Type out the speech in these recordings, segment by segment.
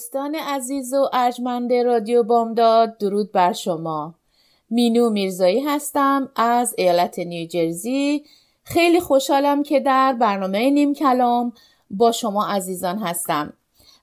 دوستان عزیز و ارجمند رادیو بامداد درود بر شما. مینو میرزایی هستم از ایالت نیوجرسی خیلی خوشحالم که در برنامه نیم کلام با شما عزیزان هستم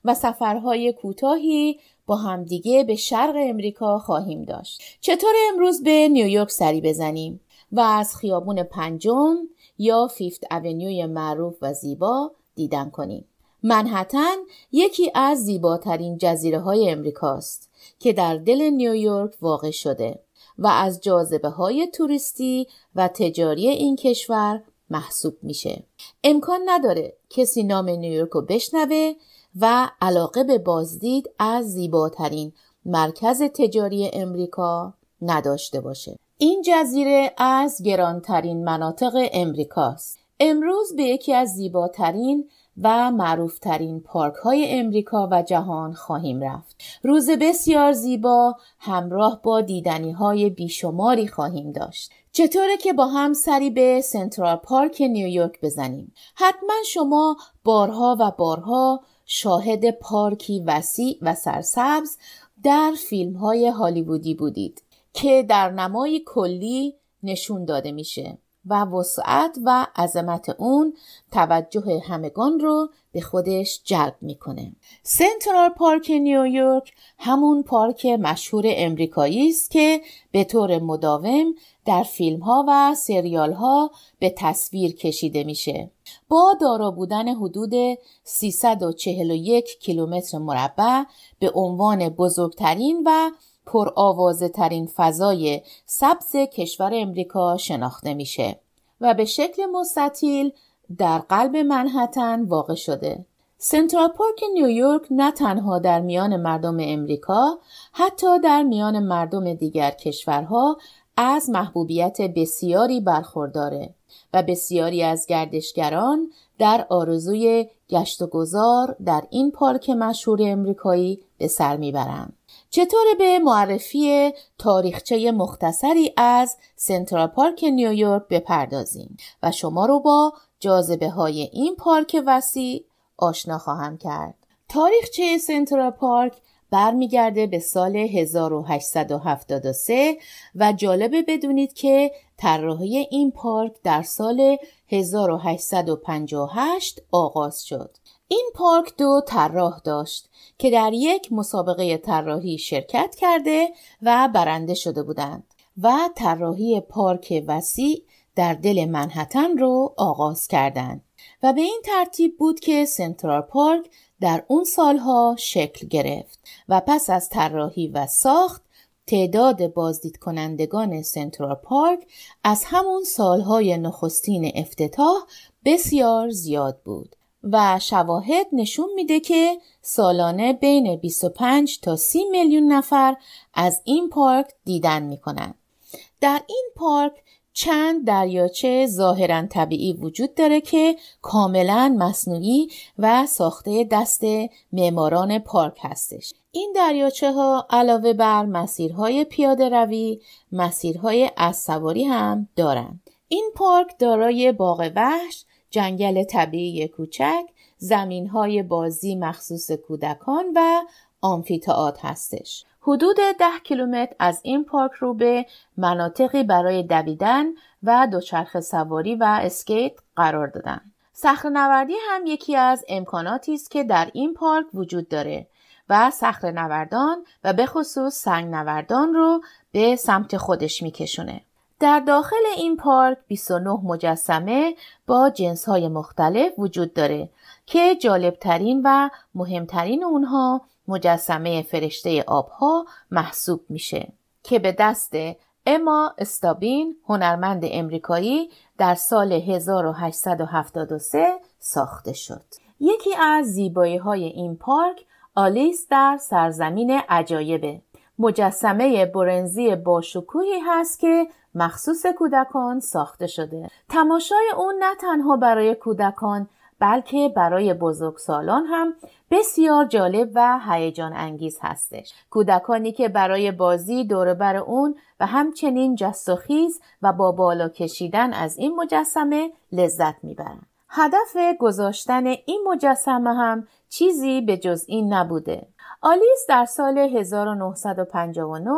و سفرهای کوتاهی با همدیگه به شرق امریکا خواهیم داشت. چطور امروز به نیویورک سری بزنیم؟ و از خیابون پنجم یا فیفت اونیوی معروف و زیبا دیدن کنیم. منحتن یکی از زیباترین جزیره های امریکاست که در دل نیویورک واقع شده و از جاذبه های توریستی و تجاری این کشور محسوب میشه. امکان نداره کسی نام نیویورک رو بشنوه و علاقه به بازدید از زیباترین مرکز تجاری امریکا نداشته باشه. این جزیره از گرانترین مناطق امریکاست. امروز به یکی از زیباترین و معروفترین پارک های امریکا و جهان خواهیم رفت. روز بسیار زیبا همراه با دیدنی های بیشماری خواهیم داشت. چطوره که با هم سری به سنترال پارک نیویورک بزنیم؟ حتما شما بارها و بارها شاهد پارکی وسیع و سرسبز در فیلم های هالیوودی بودید که در نمای کلی نشون داده میشه و وسعت و عظمت اون توجه همگان رو به خودش جلب می‌کنه. سنترال پارک نیویورک همون پارک مشهور امریکایی است که به طور مداوم در فیلم ها و سریال ها به تصویر کشیده میشه. با دارا بودن حدود 341 کیلومتر مربع به عنوان بزرگترین و پرآوازه ترین فضای سبز کشور امریکا شناخته میشه و به شکل مستطیل در قلب منحتن واقع شده. سنترال پارک نیویورک نه تنها در میان مردم امریکا حتی در میان مردم دیگر کشورها از محبوبیت بسیاری برخورداره و بسیاری از گردشگران در آرزوی گشت و گذار در این پارک مشهور امریکایی به سر می‌برند. چطور به معرفی تاریخچه مختصری از سنترال پارک نیویورک بپردازیم و شما رو با جاذبه های این پارک وسیع آشنا خواهم کرد. تاریخچه سنترال پارک برمیگرده به سال 1873 و جالبه بدونید که طراحی این پارک در سال 1858 آغاز شد. این پارک دو طراح داشت که در یک مسابقه طراحی شرکت کرده و برنده شده بودند و طراحی پارک وسیع در دل منحتن رو آغاز کردند و به این ترتیب بود که سنترال پارک در اون سالها شکل گرفت و پس از طراحی و ساخت تعداد بازدید کنندگان سنترال پارک از همون سالهای نخستین افتتاح بسیار زیاد بود. و شواهد نشون میده که سالانه بین 25 تا 30 میلیون نفر از این پارک دیدن می‌کنن. در این پارک چند دریاچه ظاهرا طبیعی وجود داره که کاملا مصنوعی و ساخته دست معماران پارک هستش. این دریاچه ها علاوه بر مسیرهای پیاده روی، مسیرهای از هم دارند. این پارک دارای باغ وحش، جنگل طبیعی کوچک، زمین های بازی مخصوص کودکان و آمفیتئاتر هستش. حدود ده کیلومتر از این پارک رو به مناطقی برای دویدن و دوچرخه سواری و اسکیت قرار دادن. صخره نوردی هم یکی از امکاناتی است که در این پارک وجود داره و صخره نوردان و به خصوص سنگ نوردان رو به سمت خودش میکشونه. در داخل این پارک 29 مجسمه با جنس های مختلف وجود داره که جالبترین و مهمترین اونها مجسمه فرشته آبها محسوب میشه که به دست اما استابین هنرمند امریکایی در سال 1873 ساخته شد. یکی از زیبایی های این پارک آلیس در سرزمین عجایبه. مجسمه برنزی باشکوهی هست که مخصوص کودکان ساخته شده. تماشای اون نه تنها برای کودکان بلکه برای بزرگسالان هم بسیار جالب و هیجان انگیز هستش. کودکانی که برای بازی دوربر اون و همچنین جست و خیز و با بالا کشیدن از این مجسمه لذت می‌برند. هدف گذاشتن این مجسمه هم چیزی به جز این نبوده. آلیس در سال 1959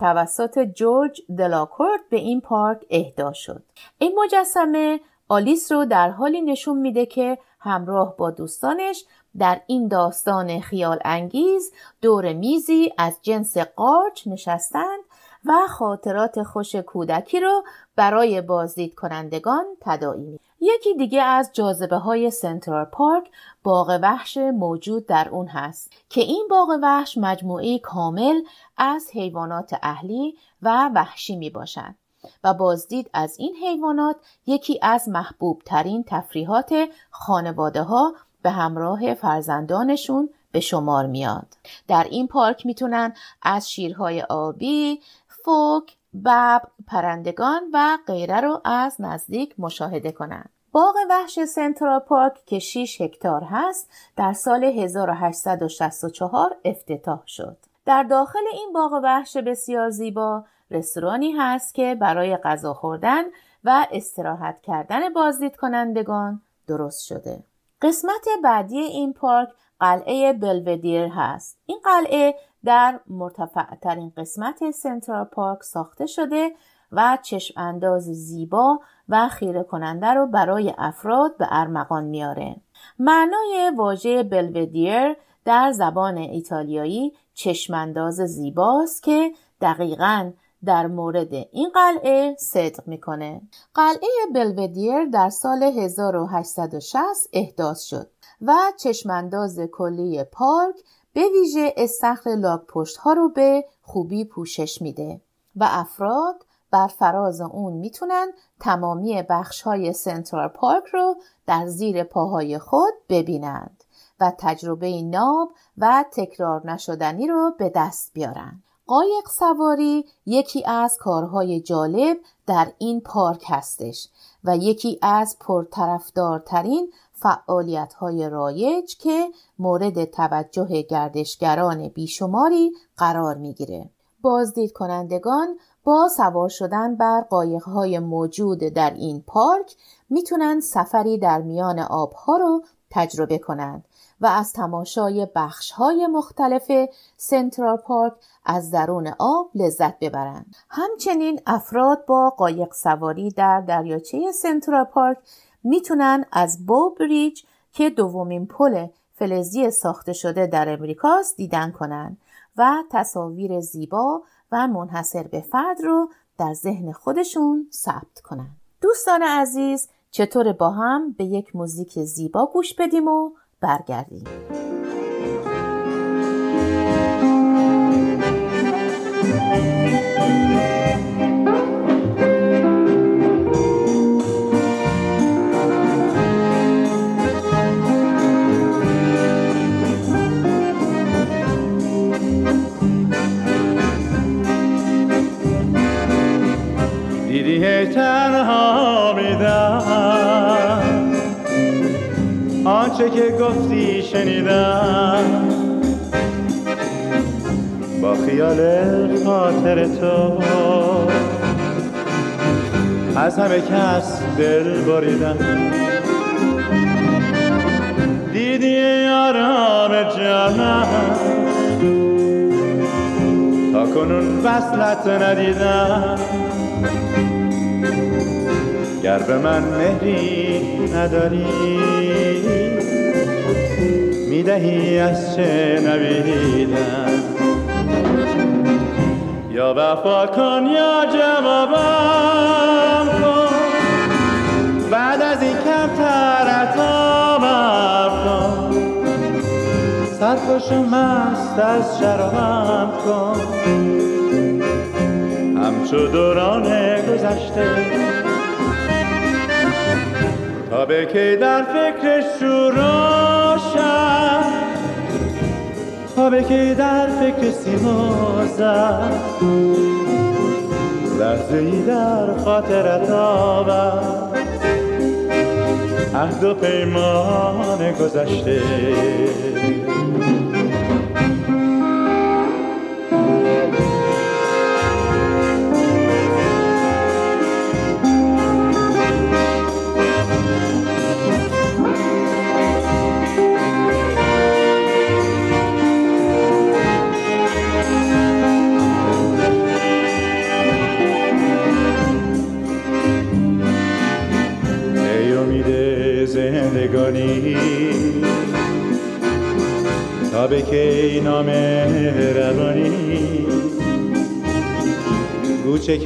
توسط جورج دلاکورت به این پارک اهدا شد. این مجسمه آلیس رو در حالی نشون میده که همراه با دوستانش در این داستان خیال انگیز دور میزی از جنس قارچ نشستند و خاطرات خوش کودکی رو برای بازدید کنندگان تداعی یکی دیگه از جاذبه های سنترال پارک باغ وحش موجود در اون هست که این باغ وحش مجموعه کامل از حیوانات اهلی و وحشی می باشند. و بازدید از این حیوانات یکی از محبوب ترین تفریحات خانواده ها به همراه فرزندانشون به شمار میاد. در این پارک می‌تونن از شیرهای آبی، فوک، بب، پرندگان و غیره رو از نزدیک مشاهده کنند. باغ وحش سنترال پارک که 6 هکتار هست در سال 1864 افتتاح شد. در داخل این باغ وحش بسیار زیبا رستورانی هست که برای غذا خوردن و استراحت کردن بازدید کنندگان درست شده. قسمت بعدی این پارک قلعه بلودیر هست. این قلعه در مرتفع ترین قسمت سنترال پارک ساخته شده و چشم انداز زیبا و خیره کننده رو برای افراد به ارمغان میاره. معنای واژه بلودیر در زبان ایتالیایی چشمانداز زیباست که دقیقا در مورد این قلعه صدق می‌کنه. قلعه بلودیر در سال 1860 احداث شد و چشمانداز کلی پارک به ویژه استخر لاک پشت ها رو به خوبی پوشش میده و افراد بر فراز اون می‌تونن تمامی بخش های سنترال پارک رو در زیر پاهای خود ببینند و تجربه ناب و تکرار نشدنی رو به دست بیارن. قایق سواری یکی از کارهای جالب در این پارک هستش و یکی از پرطرفدارترین فعالیت های رایج که مورد توجه گردشگران بیشماری قرار می‌گیره. بازدید کنندگان با سوار شدن بر های موجود در این پارک می‌تونن سفری در میان آبها رو تجربه کنند و از تماشای بخش های مختلف سنترال پارک از درون آب لذت ببرند. همچنین افراد با قایق سواری در دریاچه سنترال پارک می‌تونن از بو بریج که دومین پل فلزی ساخته شده در امریکاست دیدن کنند و تصاویر زیبا و منحصر به فرد رو در ذهن خودشون ثبت کنند. دوستان عزیز چطور با هم به یک موزیک زیبا گوش بدیم و برگردیم. دیدی تنها میدم. آنچه که گفتی شنیدم. با خیال خاطر تو. از همه کس دل بریدم. دیدی آرام جانم. تا کنون وصلت ندیدم. گر به من مهری نداری. می‌دهی از چه نویدم یا وفا کن یا جوابم کن. بعد از این کمتر عطابم کن. سرخوش مست از شرابم کن. همچو دوران گذشته. تا به که در فکر شوراشم تا به در فکر سیما زد. لحظه ای در خاطرت آورد. عهد و پیمان گذشته.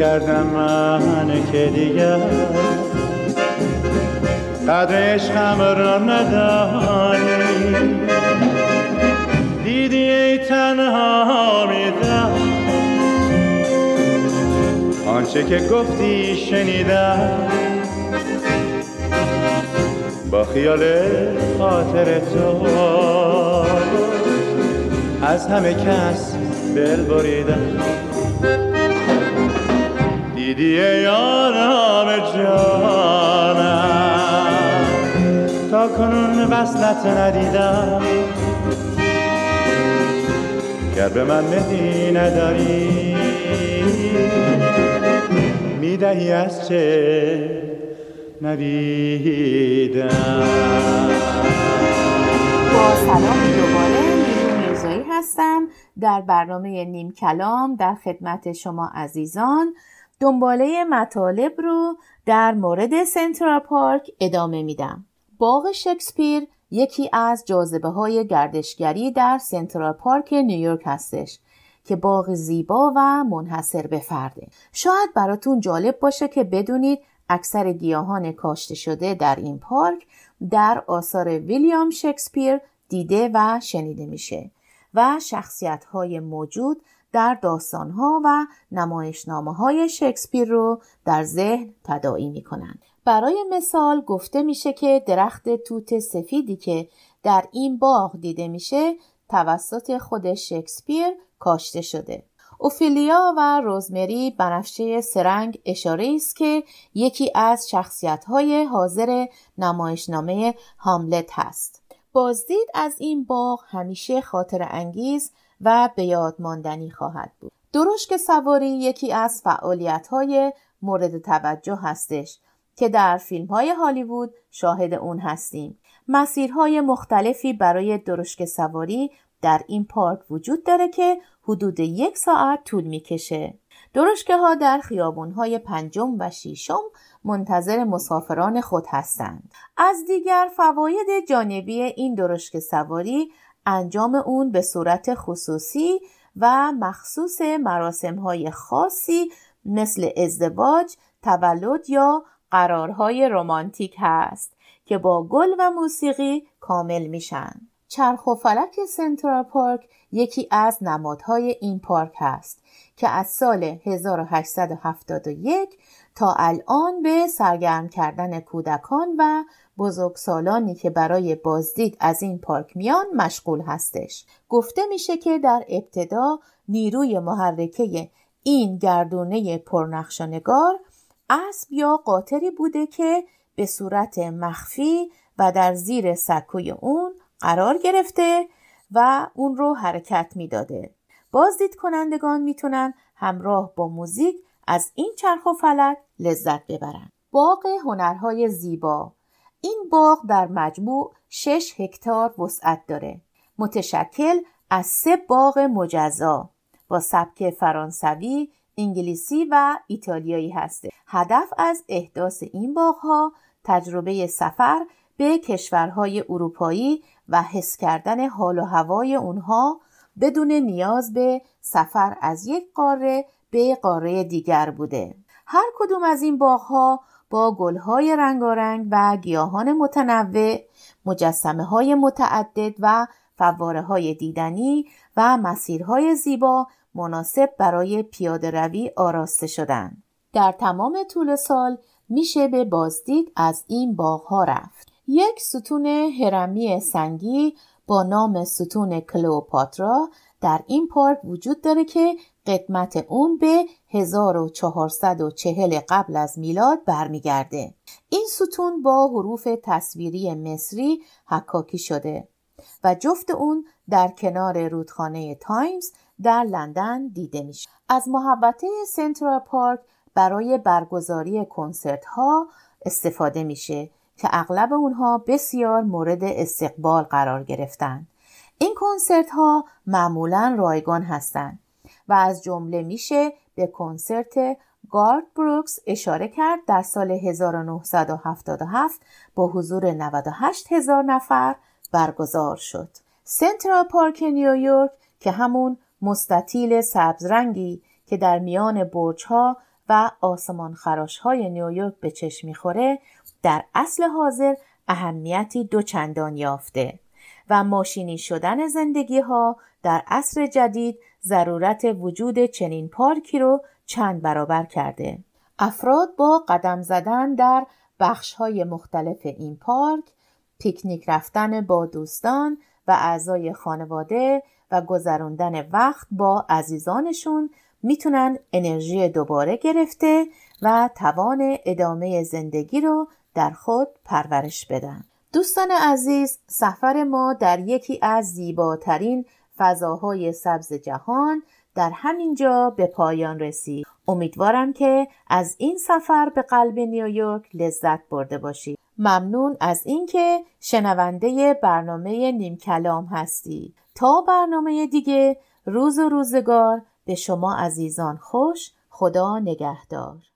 کردم من که دیگر. قدر عشقم را ندانی. دیدی ای تنها میدم آنچه که گفتی شنیدم. با خیال خاطر تو. از همه کس بل بریدم. دیدی یارم جانم تا کنون وصلت ندیدم گر به من مهی نداری می‌دهی از چه ندیدم با سلام دوباره. هستم. در برنامه نیم کلام در خدمت شما عزیزان. دنباله مطالب رو در مورد سنترال پارک ادامه میدم. باغ شکسپیر یکی از جاذبه های گردشگری در سنترال پارک نیویورک هستش که باغ زیبا و منحصر به فرده. شاید براتون جالب باشه که بدونید اکثر گیاهان کاشته شده در این پارک در آثار ویلیام شکسپیر دیده و شنیده میشه و شخصیت های موجود در داستان ها و نمایشنامه های شکسپیر رو در ذهن تداعی می کنند. برای مثال گفته میشه که درخت توت سفیدی که در این باغ دیده میشه توسط خود شکسپیر کاشته شده. اوفیلیا و روزمری بنفشه سرنگ اشاره است که یکی از شخصیت های حاضر نمایشنامه هاملت هست. بازدید از این باغ همیشه خاطر انگیز و به یاد ماندنی خواهد بود. درشک سواری یکی از فعالیت های مورد توجه هستش که در فیلم های هالیوود شاهد اون هستیم. مسیرهای مختلفی برای درشک سواری در این پارک وجود داره که حدود یک ساعت طول می‌کشه. درشکه ها در خیابون های پنجم و شیشم منتظر مسافران خود هستند. از دیگر فواید جانبی این درشک سواری انجام اون به صورت خصوصی و مخصوص مراسم های خاصی مثل ازدواج، تولد یا قرارهای رمانتیک هست که با گل و موسیقی کامل میشن. چرخ و فلک سنترال پارک یکی از نمادهای این پارک است که از سال 1871 تا الان به سرگرم کردن کودکان و بزرگسالانی که برای بازدید از این پارک میان مشغول هستش. گفته میشه که در ابتدا نیروی محرکه این گردونه پرنقشانگار اسب یا قاطری بوده که به صورت مخفی و در زیر سکوی اون قرار گرفته و اون رو حرکت می‌داده. بازدید کنندگان می‌تونن همراه با موزیک از این چرخ و فلک لذت ببرند. باغ هنرهای زیبا این باغ در مجموع 6 هکتار وسعت داره. متشکل از سه باغ مجزا با سبک فرانسوی، انگلیسی و ایتالیایی هسته. هدف از احداث این باغها تجربه سفر به کشورهای اروپایی و حس کردن حال و هوای اونها بدون نیاز به سفر از یک قاره به قاره دیگر بوده. هر کدوم از این باغها با گلهای رنگارنگ و گیاهان متنوع، مجسمه های متعدد و فواره های دیدنی و مسیرهای زیبا مناسب برای پیاده روی آراسته شدن. در تمام طول سال میشه به بازدید از این باغها رفت. یک ستون هرمی سنگی با نام ستون کلوپاترا در این پارک وجود داره که قدمت اون به 1440 قبل از میلاد برمیگرده. این ستون با حروف تصویری مصری حکاکی شده و جفت اون در کنار رودخانه تایمز در لندن دیده میشه. از محبته سنترال پارک برای برگزاری کنسرت ها استفاده میشه که اغلب اونها بسیار مورد استقبال قرار گرفتن. این کنسرت ها معمولا رایگان هستند و از جمله میشه به کنسرت گارد بروکس اشاره کرد در سال 1977 با حضور 98 هزار نفر برگزار شد. سنترال پارک نیویورک که همون مستطیل سبزرنگی که در میان برج ها و آسمان خراش های نیویورک به چشم می‌خوره در اصل حاضر اهمیتی دوچندان یافته و ماشینی شدن زندگی ها در عصر جدید ضرورت وجود چنین پارکی رو چند برابر کرده. افراد با قدم زدن در بخش های مختلف این پارک، پیکنیک رفتن با دوستان و اعضای خانواده و گذراندن وقت با عزیزانشون می‌تونن انرژی دوباره گرفته و توان ادامه زندگی رو در خود پرورش بدن. دوستان عزیز سفر ما در یکی از زیباترین فضاهای سبز جهان در همین جا به پایان رسید. امیدوارم که از این سفر به قلب نیویورک لذت برده باشید. ممنون از اینکه شنونده برنامه نیم کلام هستی. تا برنامه دیگه روز و روزگار به شما عزیزان خوش خدا نگهدار